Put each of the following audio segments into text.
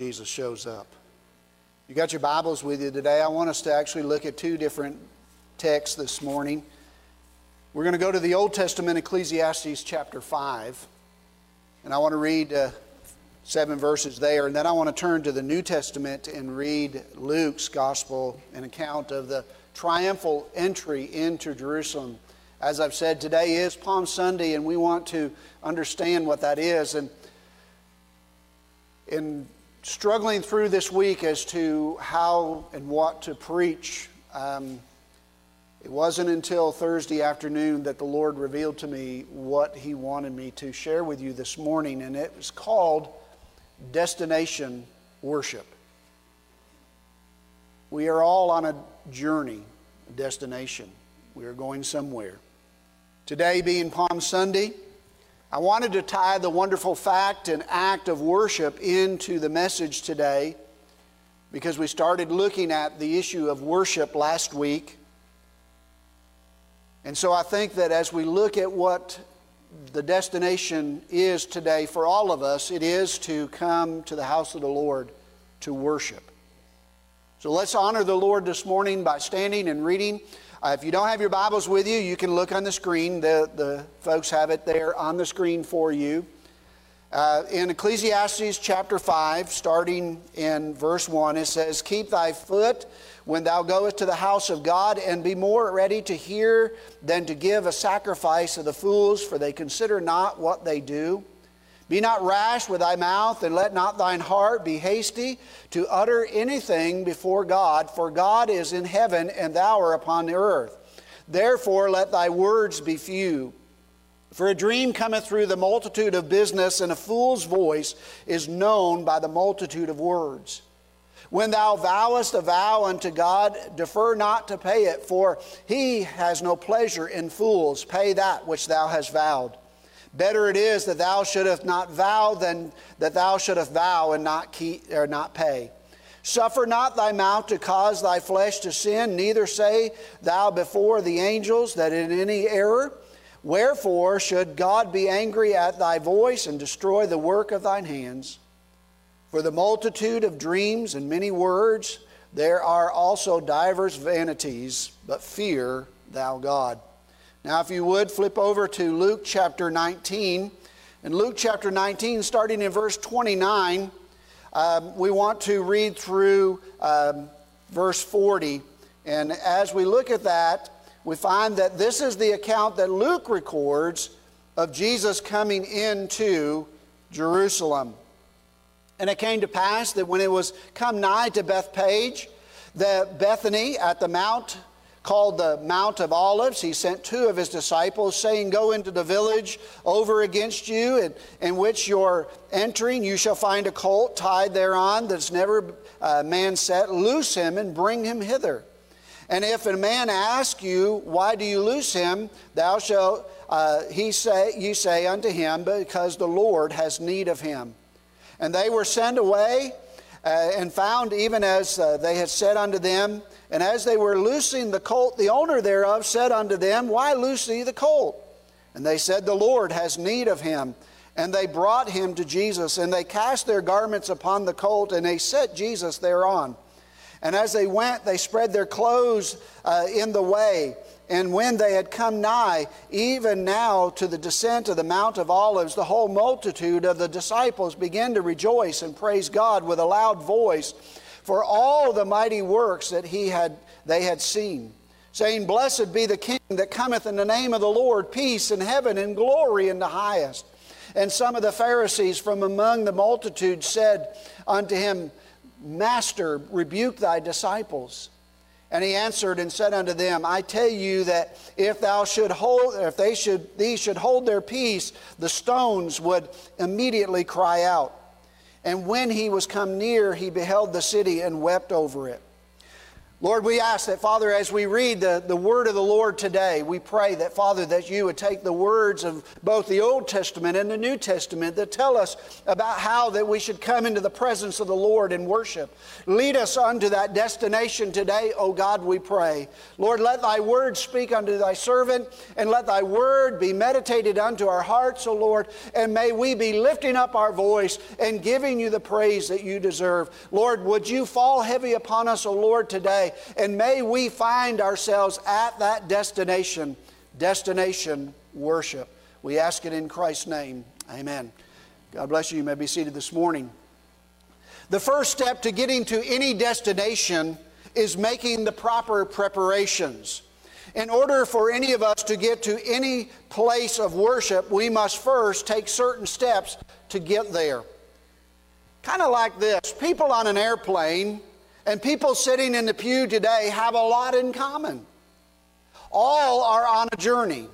Jesus shows up. You got your Bibles with you today. I want us to actually look at two different texts this morning. We're going to go to the Old Testament, Ecclesiastes chapter 5. And I want to read uh, seven verses there. And then I want to turn to the New Testament and read Luke's gospel, an account of the triumphal entry into Jerusalem. As I've said, today is Palm Sunday, and we want to understand what that is. And in struggling through this week as to how and what to preach, um, it wasn't until Thursday afternoon that the Lord revealed to me what He wanted me to share with you this morning, and it was called Destination Worship. We are all on a journey, a destination. We are going somewhere. Today being Palm Sunday, I wanted to tie the wonderful fact and act of worship into the message today because we started looking at the issue of worship last week. And so I think that as we look at what the destination is today for all of us, it is to come to the house of the Lord to worship. So let's honor the Lord this morning by standing and reading uh, if you don't have your Bibles with you, you can look on the screen. The, the folks have it there on the screen for you. Uh, in Ecclesiastes chapter 5, starting in verse 1, it says, Keep thy foot when thou goest to the house of God, and be more ready to hear than to give a sacrifice of the fools, for they consider not what they do. Be not rash with thy mouth, and let not thine heart be hasty to utter anything before God, for God is in heaven, and thou art upon the earth. Therefore, let thy words be few. For a dream cometh through the multitude of business, and a fool's voice is known by the multitude of words. When thou vowest a vow unto God, defer not to pay it, for he has no pleasure in fools. Pay that which thou hast vowed. Better it is that thou shouldest not vow than that thou shouldest vow and not keep or not pay. Suffer not thy mouth to cause thy flesh to sin, neither say thou before the angels that in any error. Wherefore should God be angry at thy voice and destroy the work of thine hands? For the multitude of dreams and many words, there are also divers vanities, but fear thou God. Now, if you would, flip over to Luke chapter 19. In Luke chapter 19, starting in verse 29, um, we want to read through um, verse 40. And as we look at that, we find that this is the account that Luke records of Jesus coming into Jerusalem. And it came to pass that when it was come nigh to Bethphage, the Bethany at the mount called the Mount of Olives, he sent two of his disciples, saying, Go into the village over against you, in, in which you're entering. You shall find a colt tied thereon that's never uh, man set. Loose him and bring him hither. And if a man ask you, Why do you loose him? Thou shalt, uh, he say, you say unto him, Because the Lord has need of him. And they were sent away uh, and found even as uh, they had said unto them. And as they were loosing the colt, the owner thereof said unto them, Why loose ye the colt? And they said, The Lord has need of him. And they brought him to Jesus, and they cast their garments upon the colt, and they set Jesus thereon. And as they went, they spread their clothes uh, in the way. And when they had come nigh, even now to the descent of the Mount of Olives, the whole multitude of the disciples began to rejoice and praise God with a loud voice for all the mighty works that he had, they had seen, saying, Blessed be the King that cometh in the name of the Lord, peace in heaven and glory in the highest. And some of the Pharisees from among the multitude said unto him, Master, rebuke thy disciples. And he answered and said unto them, I tell you that if thou should hold, if they should, these should hold their peace, the stones would immediately cry out. And when he was come near, he beheld the city and wept over it. Lord, we ask that, Father, as we read the, the word of the Lord today, we pray that, Father, that you would take the words of both the Old Testament and the New Testament that tell us about how that we should come into the presence of the Lord and worship. Lead us unto that destination today, O God, we pray. Lord, let thy word speak unto thy servant, and let thy word be meditated unto our hearts, O Lord, and may we be lifting up our voice and giving you the praise that you deserve. Lord, would you fall heavy upon us, O Lord, today? And may we find ourselves at that destination, destination worship. We ask it in Christ's name. Amen. God bless you. You may be seated this morning. The first step to getting to any destination is making the proper preparations. In order for any of us to get to any place of worship, we must first take certain steps to get there. Kind of like this people on an airplane and people sitting in the pew today have a lot in common. All are on a journey.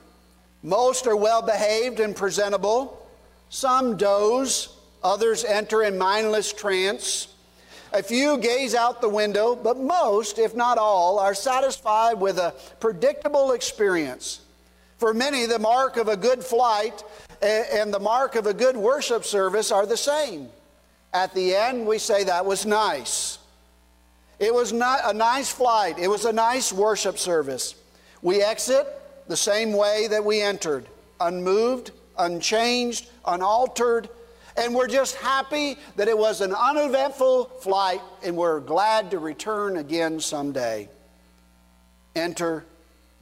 Most are well behaved and presentable. Some doze, others enter in mindless trance. A few gaze out the window, but most, if not all, are satisfied with a predictable experience. For many, the mark of a good flight and the mark of a good worship service are the same. At the end, we say that was nice. It was not a nice flight. It was a nice worship service. We exit the same way that we entered, unmoved, unchanged, unaltered, and we're just happy that it was an uneventful flight and we're glad to return again someday. Enter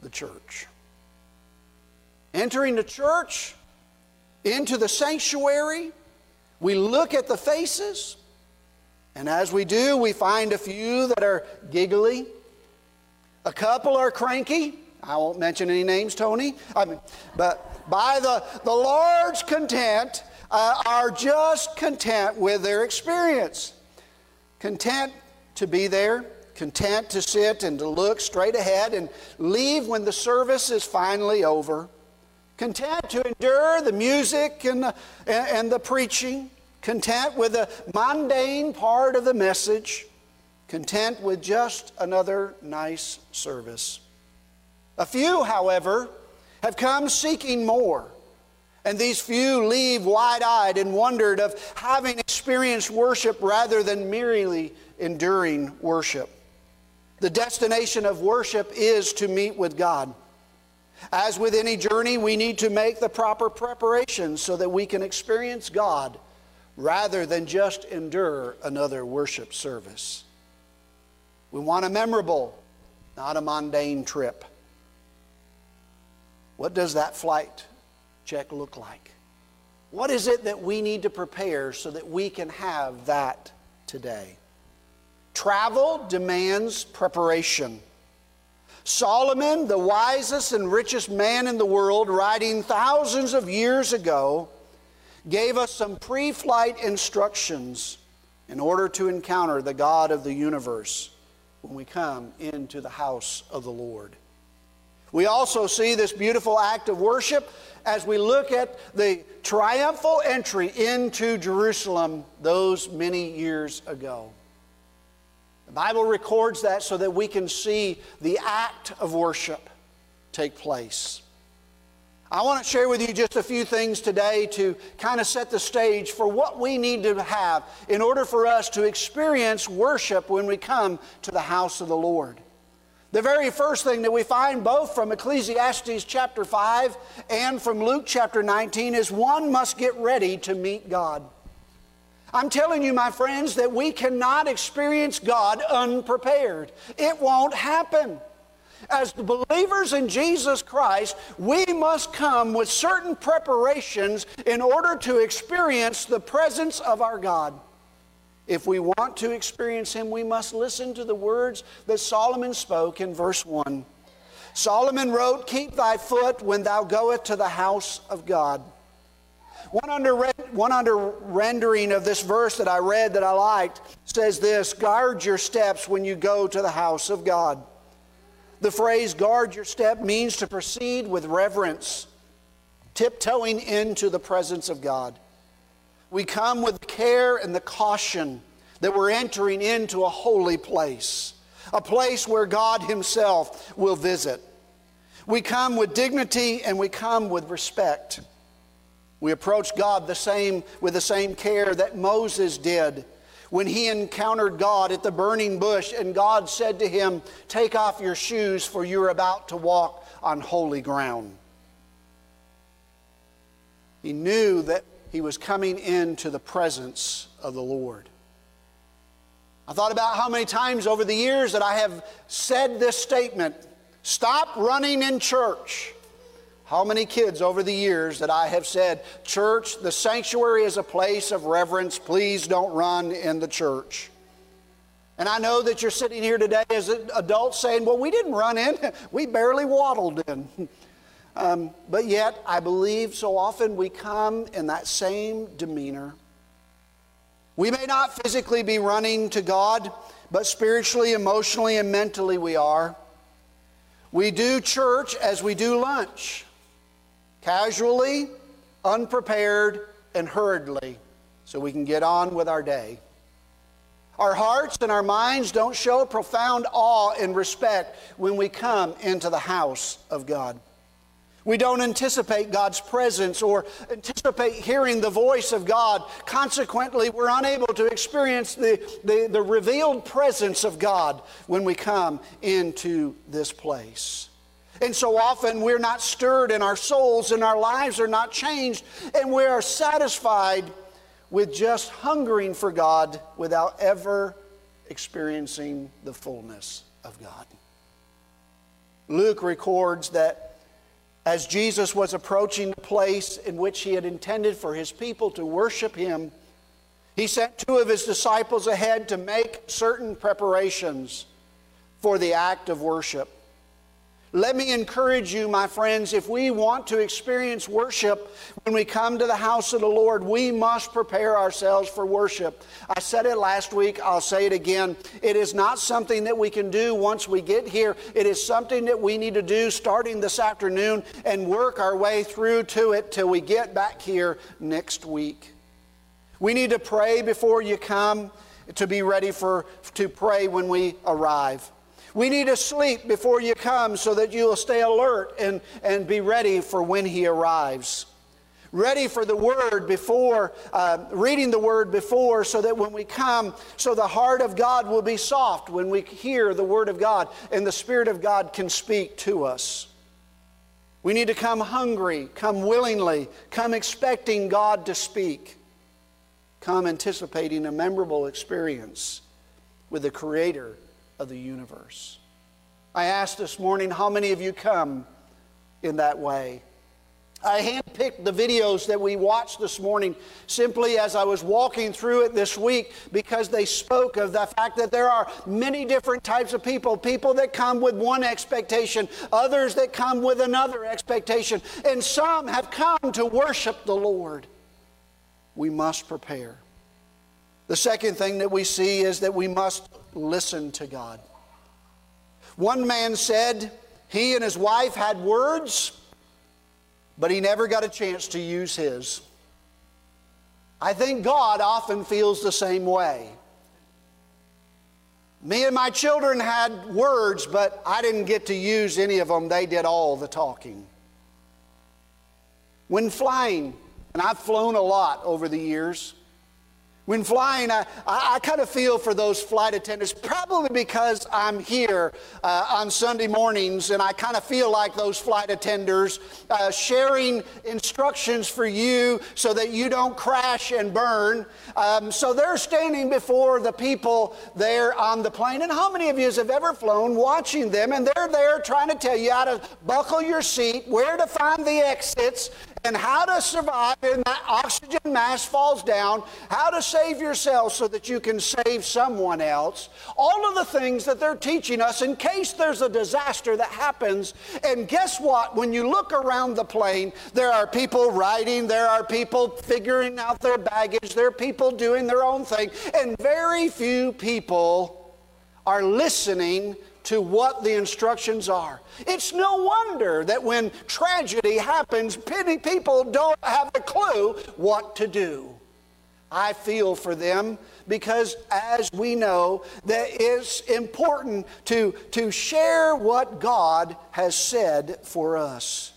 the church. Entering the church, into the sanctuary, we look at the faces, and as we do, we find a few that are giggly, a couple are cranky. I won't mention any names, Tony. I mean, but by the, the Lord's content, uh, are just content with their experience. Content to be there, content to sit and to look straight ahead and leave when the service is finally over. Content to endure the music and the, and, and the preaching content with the mundane part of the message, content with just another nice service. A few, however, have come seeking more. And these few leave wide eyed and wondered of having experienced worship rather than merely enduring worship. The destination of worship is to meet with God. As with any journey, we need to make the proper preparations so that we can experience God rather than just endure another worship service. We want a memorable, not a mundane trip. What does that flight check look like? What is it that we need to prepare so that we can have that today? Travel demands preparation. Solomon, the wisest and richest man in the world, writing thousands of years ago, gave us some pre flight instructions in order to encounter the God of the universe when we come into the house of the Lord. We also see this beautiful act of worship as we look at the triumphal entry into Jerusalem those many years ago. The Bible records that so that we can see the act of worship take place. I want to share with you just a few things today to kind of set the stage for what we need to have in order for us to experience worship when we come to the house of the Lord. The very first thing that we find both from Ecclesiastes chapter 5 and from Luke chapter 19 is one must get ready to meet God. I'm telling you, my friends, that we cannot experience God unprepared. It won't happen as the believers in Jesus Christ, we must come with certain preparations in order to experience the presence of our God. If we want to experience Him, we must listen to the words that Solomon spoke in verse 1. Solomon wrote, Keep thy foot when thou goest to the house of God. One under, one under rendering of this verse that I read that I liked says this Guard your steps when you go to the house of God. The phrase guard your step means to proceed with reverence, tiptoeing into the presence of God. We come with care and the caution that we're entering into a holy place. a place where God Himself will visit. We come with dignity and we come with respect. We approach God the same, with the same care that Moses did when he encountered God at the burning bush, and God said to him, Take off your shoes, for you're about to walk on holy ground. He knew that he was coming into the presence of the Lord. I thought about how many times over the years that I have said this statement stop running in church. How many kids over the years that I have said, Church, the sanctuary is a place of reverence. Please don't run in the church. And I know that you're sitting here today as adults saying, Well, we didn't run in, we barely waddled in. Um, but yet, I believe so often we come in that same demeanor. We may not physically be running to God, but spiritually, emotionally, and mentally we are. We do church as we do lunch casually, unprepared, and hurriedly, so we can get on with our day. Our hearts and our minds don't show profound awe and respect when we come into the house of God. We don't anticipate God's presence or anticipate hearing the voice of God. Consequently, we're unable to experience the, the, the, revealed presence of God when we come into this place. And so often we're not stirred in our souls and our lives are not changed, and we are satisfied with just hungering for God without ever experiencing the fullness of God. Luke records that as Jesus was approaching the place in which he had intended for his people to worship him, he sent two of his disciples ahead to make certain preparations for the act of worship. Let me encourage you, my friends, if we want to experience worship when we come to the house of the Lord, we must prepare ourselves for worship. I said it last week, I'll say it again. It is not something that we can do once we get here, it is something that we need to do starting this afternoon and work our way through to it till we get back here next week. We need to pray before you come to be ready for to pray when we arrive. We need to sleep before you come so that you will stay alert and, and be ready for when He arrives. Ready for the Word before, uh, reading the Word before, so that when we come, so the heart of God will be soft when we hear the Word of God and the Spirit of God can speak to us. We need to come hungry, come willingly, come expecting God to speak, come anticipating a memorable experience with the Creator of the universe. I asked this morning, how many of you come in that way? I handpicked the videos that we watched this morning simply as I was walking through it this week because they spoke of the fact that there are many different types of people people that come with one expectation, others that come with another expectation, and some have come to worship the Lord. We must prepare. The second thing that we see is that we must listen to God. One man said he and his wife had words, but he never got a chance to use his. I think God often feels the same way. Me and my children had words, but I didn't get to use any of them. They did all the talking. When flying, and I've flown a lot over the years, when flying, I, I, I kind of feel for those flight attendants, probably because I'm here uh, on Sunday mornings and I kind of feel like those flight attenders uh, sharing instructions for you so that you don't crash and burn. Um, so they're standing before the people there on the plane. And how many of you have ever flown watching them and they're there trying to tell you how to buckle your seat, where to find the exits, and how to survive and that oxygen mask falls down, how to save yourself so that you can save someone else. All of the things that they're teaching us in case there's a disaster that happens. And guess what? When you look around the plane, there are people riding, there are people figuring out their baggage, there are people doing their own thing, and very few people are listening to what the instructions are. It's no wonder that when tragedy happens, many people don't have a clue what to do. I feel for them because, as we know, that it's important to, to share what God has said for us.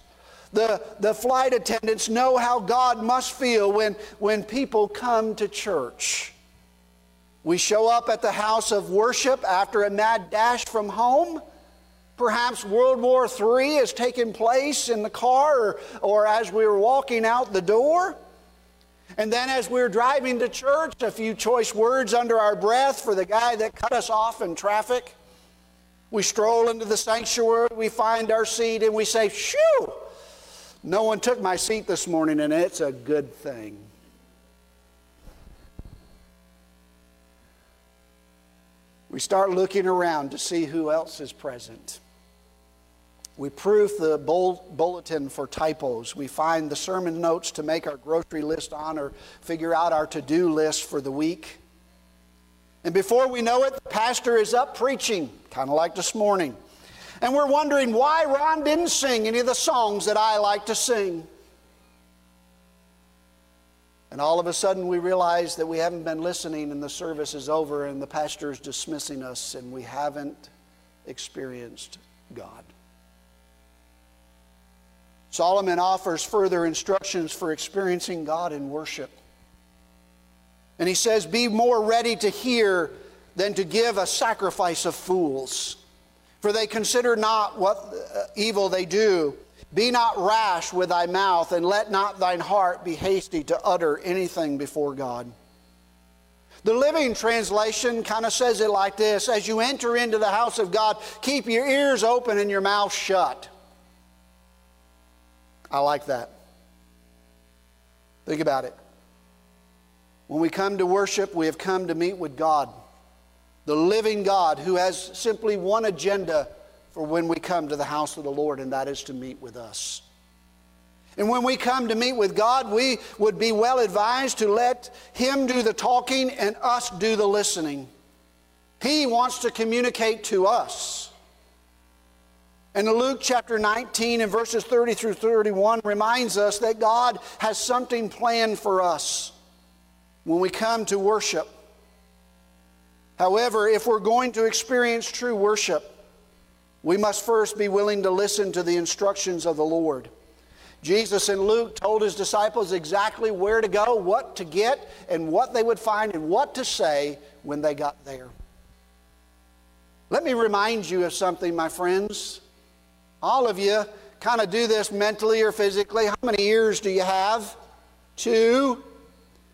The, the flight attendants know how God must feel when, when people come to church. We show up at the house of worship after a mad dash from home. Perhaps World War III has taken place in the car or, or as we were walking out the door. And then as we we're driving to church, a few choice words under our breath for the guy that cut us off in traffic. We stroll into the sanctuary, we find our seat, and we say, Shoo! No one took my seat this morning, and it's a good thing. We start looking around to see who else is present. We proof the bulletin for typos. We find the sermon notes to make our grocery list on or figure out our to do list for the week. And before we know it, the pastor is up preaching, kind of like this morning. And we're wondering why Ron didn't sing any of the songs that I like to sing. And all of a sudden, we realize that we haven't been listening, and the service is over, and the pastor is dismissing us, and we haven't experienced God. Solomon offers further instructions for experiencing God in worship. And he says, Be more ready to hear than to give a sacrifice of fools. For they consider not what uh, evil they do be not rash with thy mouth, and let not thine heart be hasty to utter anything before God. The Living Translation kind of says it like this As you enter into the house of God, keep your ears open and your mouth shut. I like that. Think about it. When we come to worship, we have come to meet with God, the living God who has simply one agenda for when we come to the house of the Lord, and that is to meet with us. And when we come to meet with God, we would be well advised to let Him do the talking and us do the listening. He wants to communicate to us. And Luke chapter 19 and verses 30 through 31 reminds us that God has something planned for us when we come to worship. However, if we're going to experience true worship, we must first be willing to listen to the instructions of the Lord. Jesus in Luke told his disciples exactly where to go, what to get, and what they would find, and what to say when they got there. Let me remind you of something, my friends. All of you kind of do this mentally or physically. How many ears do you have? Two.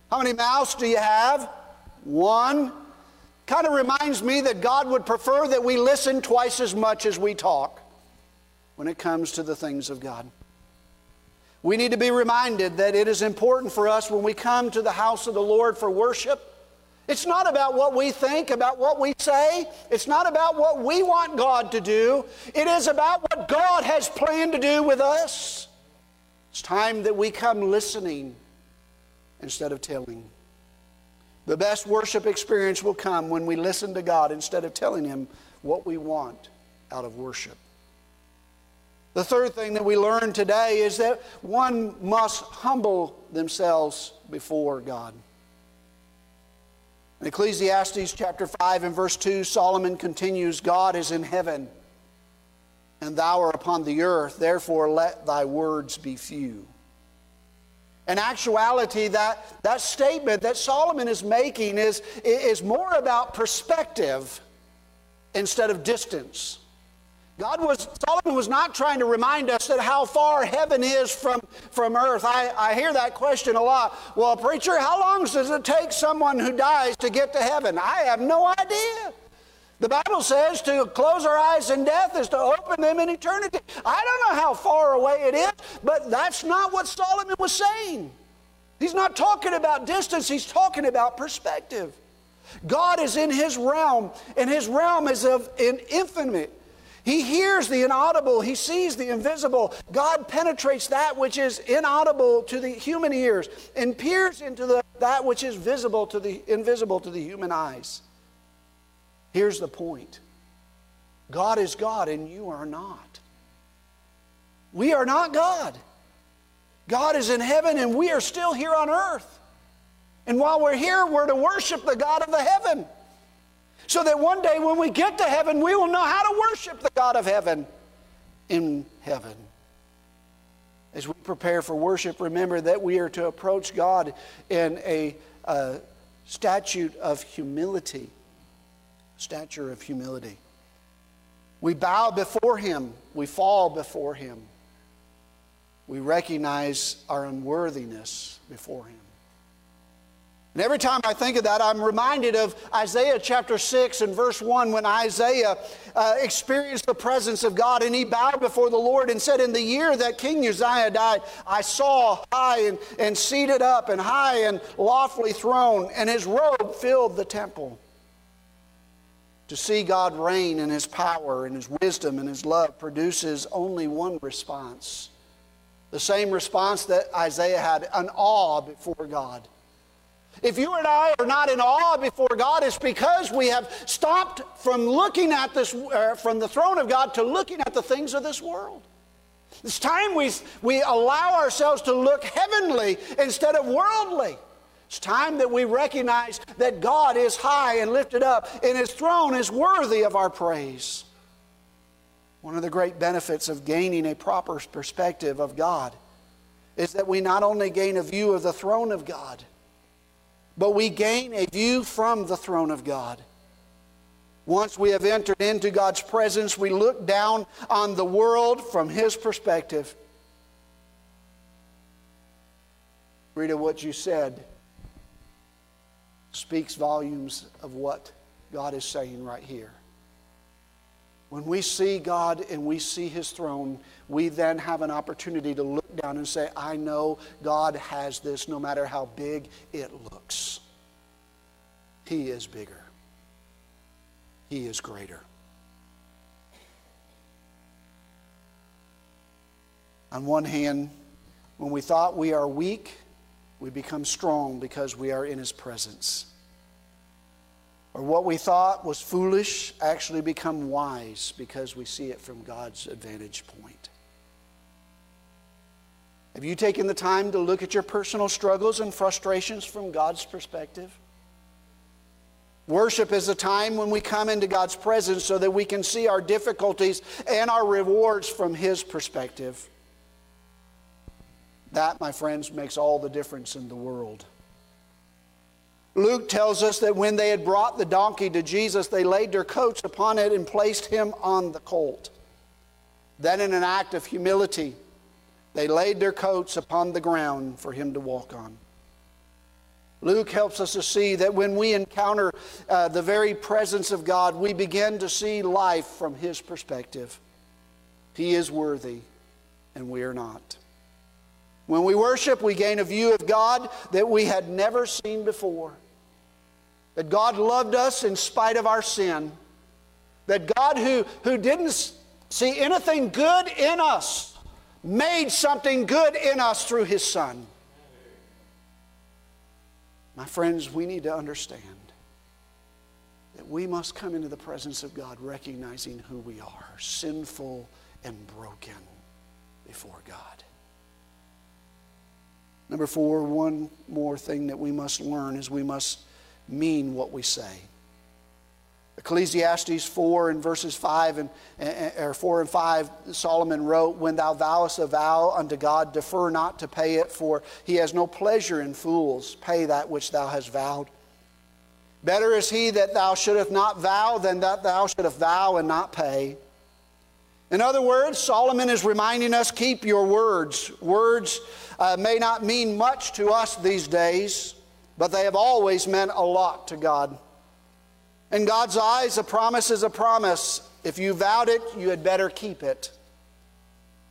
How many mouths do you have? One. Kind of reminds me that God would prefer that we listen twice as much as we talk when it comes to the things of God. We need to be reminded that it is important for us when we come to the house of the Lord for worship. It's not about what we think, about what we say. It's not about what we want God to do. It is about what God has planned to do with us. It's time that we come listening instead of telling. The best worship experience will come when we listen to God instead of telling Him what we want out of worship. The third thing that we learn today is that one must humble themselves before God. In Ecclesiastes chapter 5 and verse 2, Solomon continues God is in heaven, and thou art upon the earth, therefore let thy words be few. In actuality, that, that statement that Solomon is making is, is more about perspective instead of distance. God was, Solomon was not trying to remind us that how far heaven is from, from earth. I, I hear that question a lot. Well, preacher, how long does it take someone who dies to get to heaven? I have no idea. The Bible says to close our eyes in death is to open them in eternity. I don't know how far away it is, but that's not what Solomon was saying. He's not talking about distance, he's talking about perspective. God is in his realm, and his realm is of an infinite. He hears the inaudible, he sees the invisible. God penetrates that which is inaudible to the human ears and peers into the, that which is visible to the invisible to the human eyes. Here's the point God is God and you are not. We are not God. God is in heaven and we are still here on earth. And while we're here, we're to worship the God of the heaven. So that one day when we get to heaven, we will know how to worship the God of heaven in heaven. As we prepare for worship, remember that we are to approach God in a, a statute of humility. Stature of humility. We bow before Him, we fall before Him. We recognize our unworthiness before Him. And every time I think of that, I'm reminded of Isaiah chapter 6 and verse 1 when Isaiah uh, experienced the presence of God and he bowed before the Lord and said, In the year that King Uzziah died, I saw high and, and seated up and high and lofty throne, and his robe filled the temple. To see God reign in his power and his wisdom and his love produces only one response. The same response that Isaiah had an awe before God. If you and I are not in awe before God, it's because we have stopped from looking at this, uh, from the throne of God to looking at the things of this world. It's time we, we allow ourselves to look heavenly instead of worldly. It's time that we recognize that God is high and lifted up, and His throne is worthy of our praise. One of the great benefits of gaining a proper perspective of God is that we not only gain a view of the throne of God, but we gain a view from the throne of God. Once we have entered into God's presence, we look down on the world from His perspective. Rita, what you said speaks volumes of what God is saying right here. When we see God and we see His throne, we then have an opportunity to look down and say, I know God has this no matter how big it looks. He is bigger, He is greater. On one hand, when we thought we are weak, we become strong because we are in His presence or what we thought was foolish actually become wise because we see it from God's advantage point. Have you taken the time to look at your personal struggles and frustrations from God's perspective? Worship is a time when we come into God's presence so that we can see our difficulties and our rewards from His perspective. That, my friends, makes all the difference in the world. Luke tells us that when they had brought the donkey to Jesus, they laid their coats upon it and placed him on the colt. Then, in an act of humility, they laid their coats upon the ground for him to walk on. Luke helps us to see that when we encounter uh, the very presence of God, we begin to see life from his perspective. He is worthy, and we are not. When we worship, we gain a view of God that we had never seen before. That God loved us in spite of our sin. That God, who, who didn't see anything good in us, made something good in us through His Son. My friends, we need to understand that we must come into the presence of God recognizing who we are sinful and broken before God. Number four, one more thing that we must learn is we must mean what we say. Ecclesiastes 4 and verses 5 and or 4 and 5 Solomon wrote when thou vowest a vow unto God defer not to pay it for he has no pleasure in fools. Pay that which thou hast vowed. Better is he that thou shouldest not vow than that thou shouldest vow and not pay. In other words Solomon is reminding us keep your words. Words uh, may not mean much to us these days but they have always meant a lot to God. In God's eyes, a promise is a promise. If you vowed it, you had better keep it.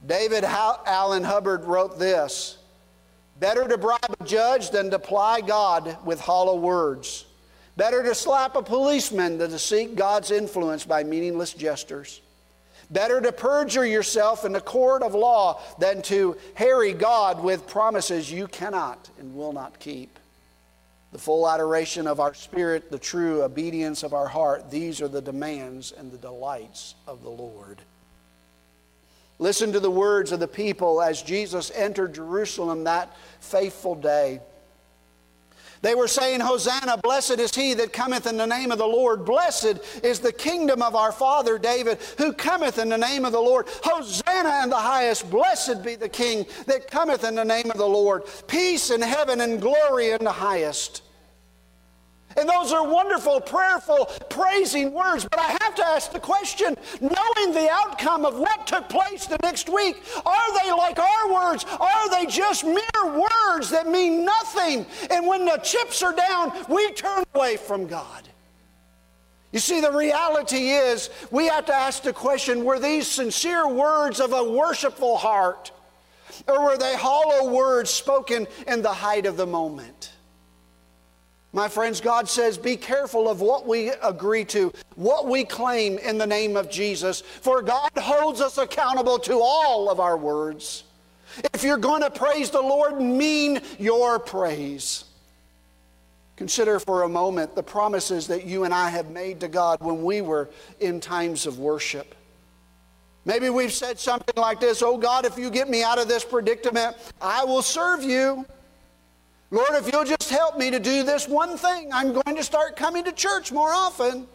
David Allan Hubbard wrote this Better to bribe a judge than to ply God with hollow words. Better to slap a policeman than to seek God's influence by meaningless gestures. Better to perjure yourself in the court of law than to harry God with promises you cannot and will not keep the full adoration of our spirit, the true obedience of our heart. These are the demands and the delights of the Lord. Listen to the words of the people as Jesus entered Jerusalem that faithful day. They were saying, Hosanna, blessed is he that cometh in the name of the Lord. Blessed is the kingdom of our father David, who cometh in the name of the Lord. Hosanna in the highest. Blessed be the king that cometh in the name of the Lord. Peace in heaven and glory in the highest. And those are wonderful, prayerful, praising words. But I have to ask the question knowing the outcome of what took place the next week, are they like our words? Are they just mere words that mean nothing? And when the chips are down, we turn away from God. You see, the reality is we have to ask the question were these sincere words of a worshipful heart? Or were they hollow words spoken in the height of the moment? My friends, God says, be careful of what we agree to, what we claim in the name of Jesus, for God holds us accountable to all of our words. If you're going to praise the Lord, mean your praise. Consider for a moment the promises that you and I have made to God when we were in times of worship. Maybe we've said something like this Oh God, if you get me out of this predicament, I will serve you. Lord, if you'll just help me to do this one thing, I'm going to start coming to church more often.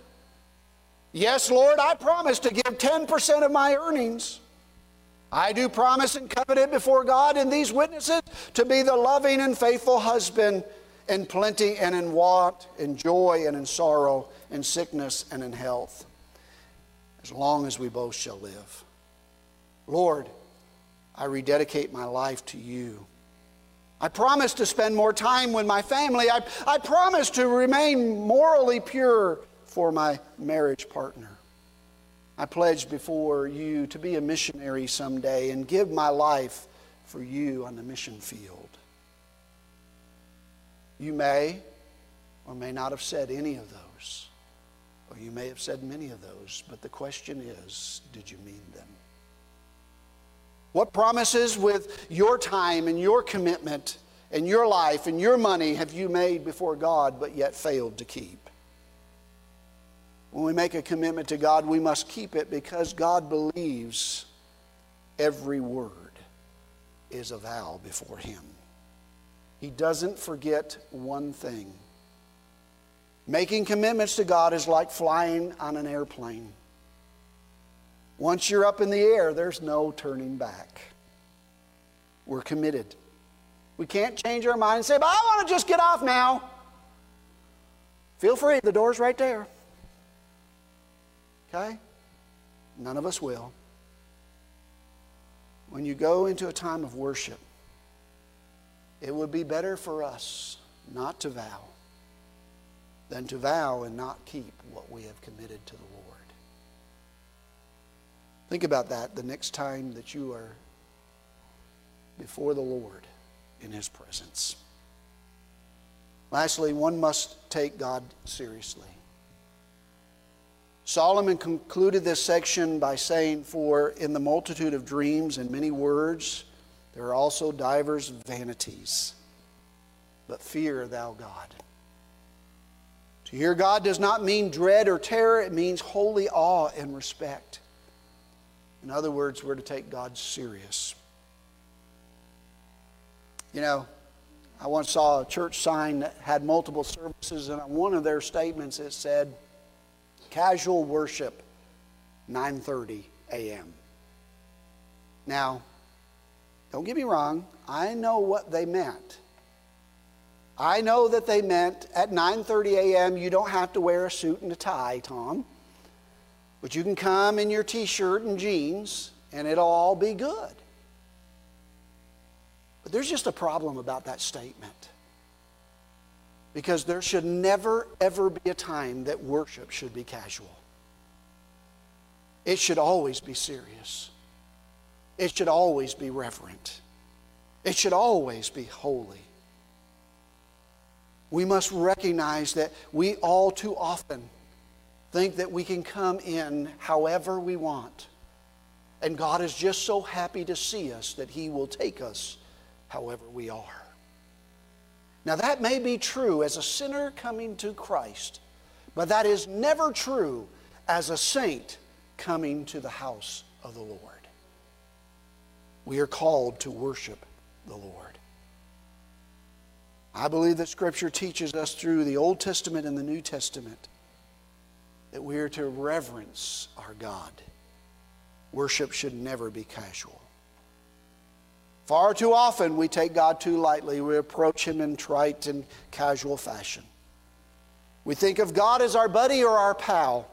Yes, Lord, I promise to give 10% of my earnings. I do promise and covenant before God and these witnesses to be the loving and faithful husband in plenty and in want, in joy and in sorrow, in sickness and in health, as long as we both shall live. Lord, I rededicate my life to you. I promise to spend more time with my family. I, I promise to remain morally pure for my marriage partner. I pledge before you to be a missionary someday and give my life for you on the mission field. You may or may not have said any of those, or you may have said many of those, but the question is did you mean them? What promises with your time and your commitment and your life and your money have you made before God but yet failed to keep? When we make a commitment to God, we must keep it because God believes every word is a vow before Him. He doesn't forget one thing. Making commitments to God is like flying on an airplane. Once you're up in the air, there's no turning back. We're committed. We can't change our mind and say, but I want to just get off now. Feel free, the door's right there. Okay? None of us will. When you go into a time of worship, it would be better for us not to vow than to vow and not keep what we have committed to the Lord. Think about that the next time that you are before the Lord in His presence. Lastly, one must take God seriously. Solomon concluded this section by saying, For in the multitude of dreams and many words, there are also divers vanities. But fear thou God. To hear God does not mean dread or terror, it means holy awe and respect. In other words, we're to take God serious. You know, I once saw a church sign that had multiple services, and on one of their statements it said, "Casual worship, 9:30 a.m." Now, don't get me wrong, I know what they meant. I know that they meant at 9:30 a.m. you don't have to wear a suit and a tie, Tom. But you can come in your t shirt and jeans and it'll all be good. But there's just a problem about that statement. Because there should never, ever be a time that worship should be casual. It should always be serious. It should always be reverent. It should always be holy. We must recognize that we all too often think that we can come in however we want. And God is just so happy to see us that He will take us however we are. Now, that may be true as a sinner coming to Christ, but that is never true as a saint coming to the house of the Lord. We are called to worship the Lord. I believe that Scripture teaches us through the Old Testament and the New Testament that we are to reverence our God. Worship should never be casual. Far too often we take God too lightly. We approach Him in trite and casual fashion. We think of God as our buddy or our pal.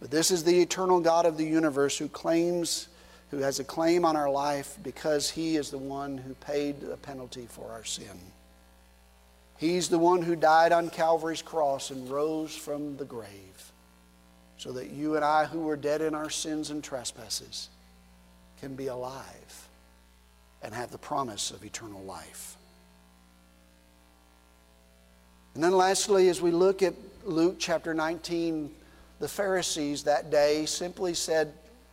But this is the eternal God of the universe who claims, who has a claim on our life because He is the one who paid the penalty for our sin. He's the one who died on Calvary's cross and rose from the grave so that you and I, who were dead in our sins and trespasses, can be alive and have the promise of eternal life. And then, lastly, as we look at Luke chapter 19, the Pharisees that day simply said,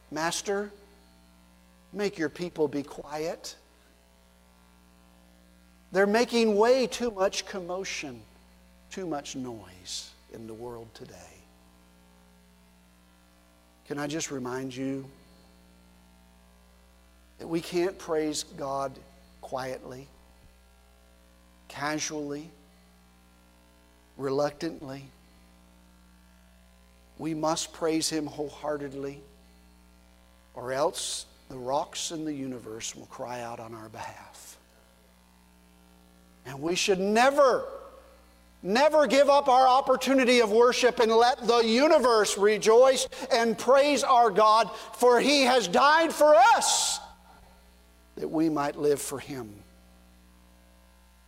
Master, make your people be quiet. They're making way too much commotion, too much noise in the world today. Can I just remind you that we can't praise God quietly, casually, reluctantly. We must praise Him wholeheartedly, or else the rocks in the universe will cry out on our behalf. And we should never, never give up our opportunity of worship and let the universe rejoice and praise our God, for He has died for us that we might live for Him.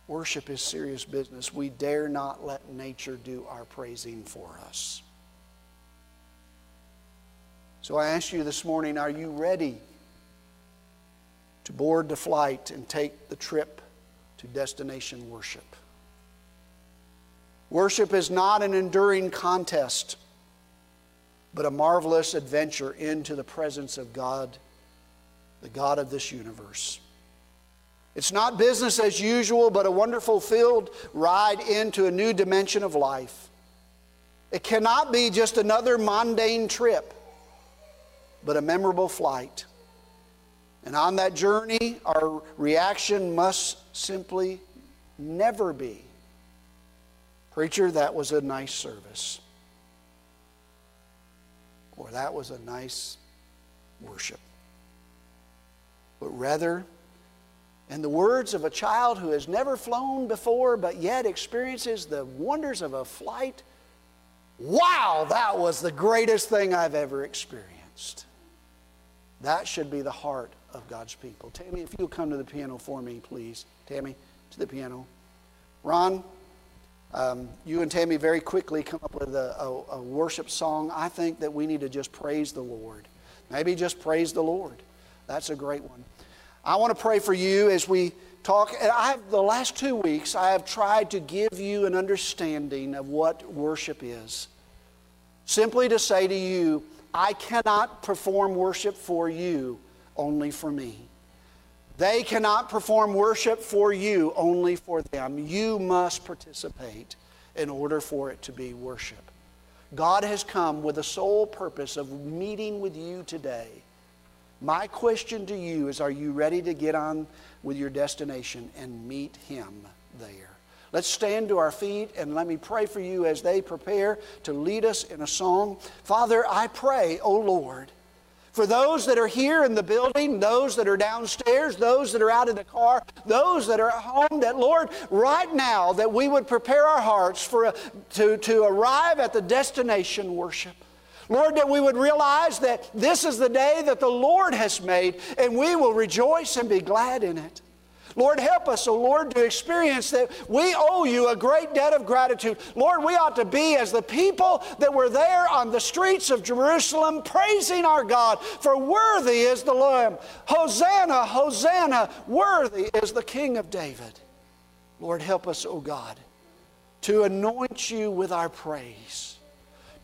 Worship is serious business. We dare not let nature do our praising for us. So I ask you this morning are you ready to board the flight and take the trip to destination worship. Worship is not an enduring contest, but a marvelous adventure into the presence of God, the God of this universe. It's not business as usual, but a wonderful field ride into a new dimension of life. It cannot be just another mundane trip, but a memorable flight. And on that journey, our reaction must simply never be Preacher, that was a nice service. Or that was a nice worship. But rather, in the words of a child who has never flown before but yet experiences the wonders of a flight, wow, that was the greatest thing I've ever experienced. That should be the heart of God's people. Tammy, if you'll come to the piano for me, please. Tammy, to the piano. Ron, um, you and Tammy very quickly come up with a, a, a worship song. I think that we need to just praise the Lord. Maybe just praise the Lord. That's a great one. I want to pray for you as we talk. I have, the last two weeks, I have tried to give you an understanding of what worship is. Simply to say to you, I cannot perform worship for you only for me. They cannot perform worship for you, only for them. You must participate in order for it to be worship. God has come with the sole purpose of meeting with you today. My question to you is Are you ready to get on with your destination and meet Him there? Let's stand to our feet and let me pray for you as they prepare to lead us in a song. Father, I pray, O Lord, for those that are here in the building, those that are downstairs, those that are out in the car, those that are at home, that Lord, right now, that we would prepare our hearts for a, to, to arrive at the destination worship. Lord, that we would realize that this is the day that the Lord has made, and we will rejoice and be glad in it. Lord, help us, oh Lord, to experience that we owe you a great debt of gratitude. Lord, we ought to be as the people that were there on the streets of Jerusalem praising our God, for worthy is the Lamb. Hosanna, Hosanna, worthy is the King of David. Lord, help us, oh God, to anoint you with our praise,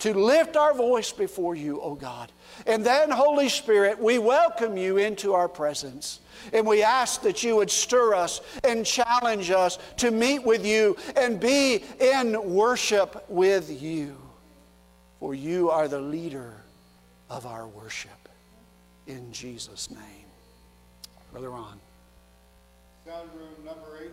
to lift our voice before you, oh God. And then, Holy Spirit, we welcome you into our presence. And we ask that you would stir us and challenge us to meet with you and be in worship with you. For you are the leader of our worship. In Jesus' name. Brother Ron. Sound room number 18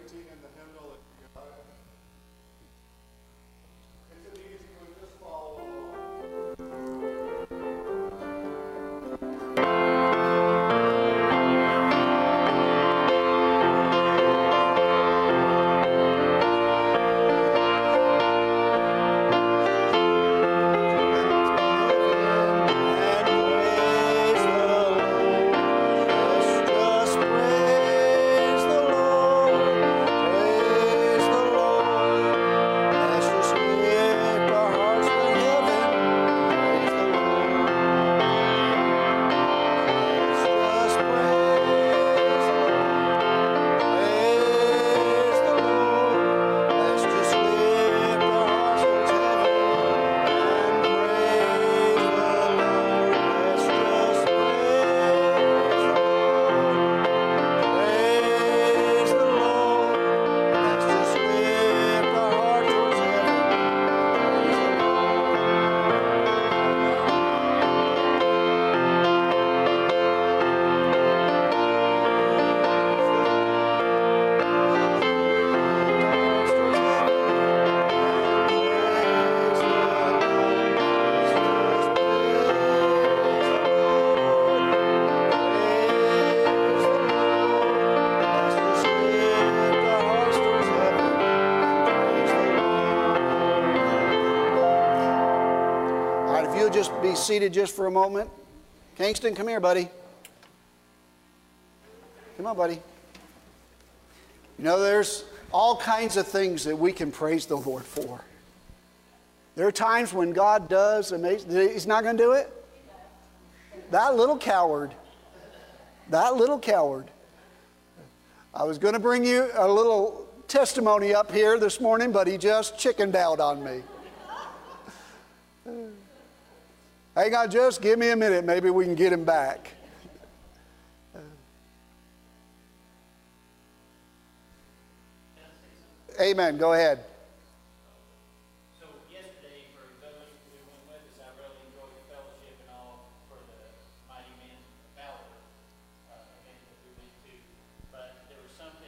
seated just for a moment. Kingston, come here, buddy. Come on, buddy. You know, there's all kinds of things that we can praise the Lord for. There are times when God does amazing. He's not going to do it. That little coward. That little coward. I was going to bring you a little testimony up here this morning, but he just chickened out on me. Hang on, just give me a minute. Maybe we can get him back. Amen. Go ahead.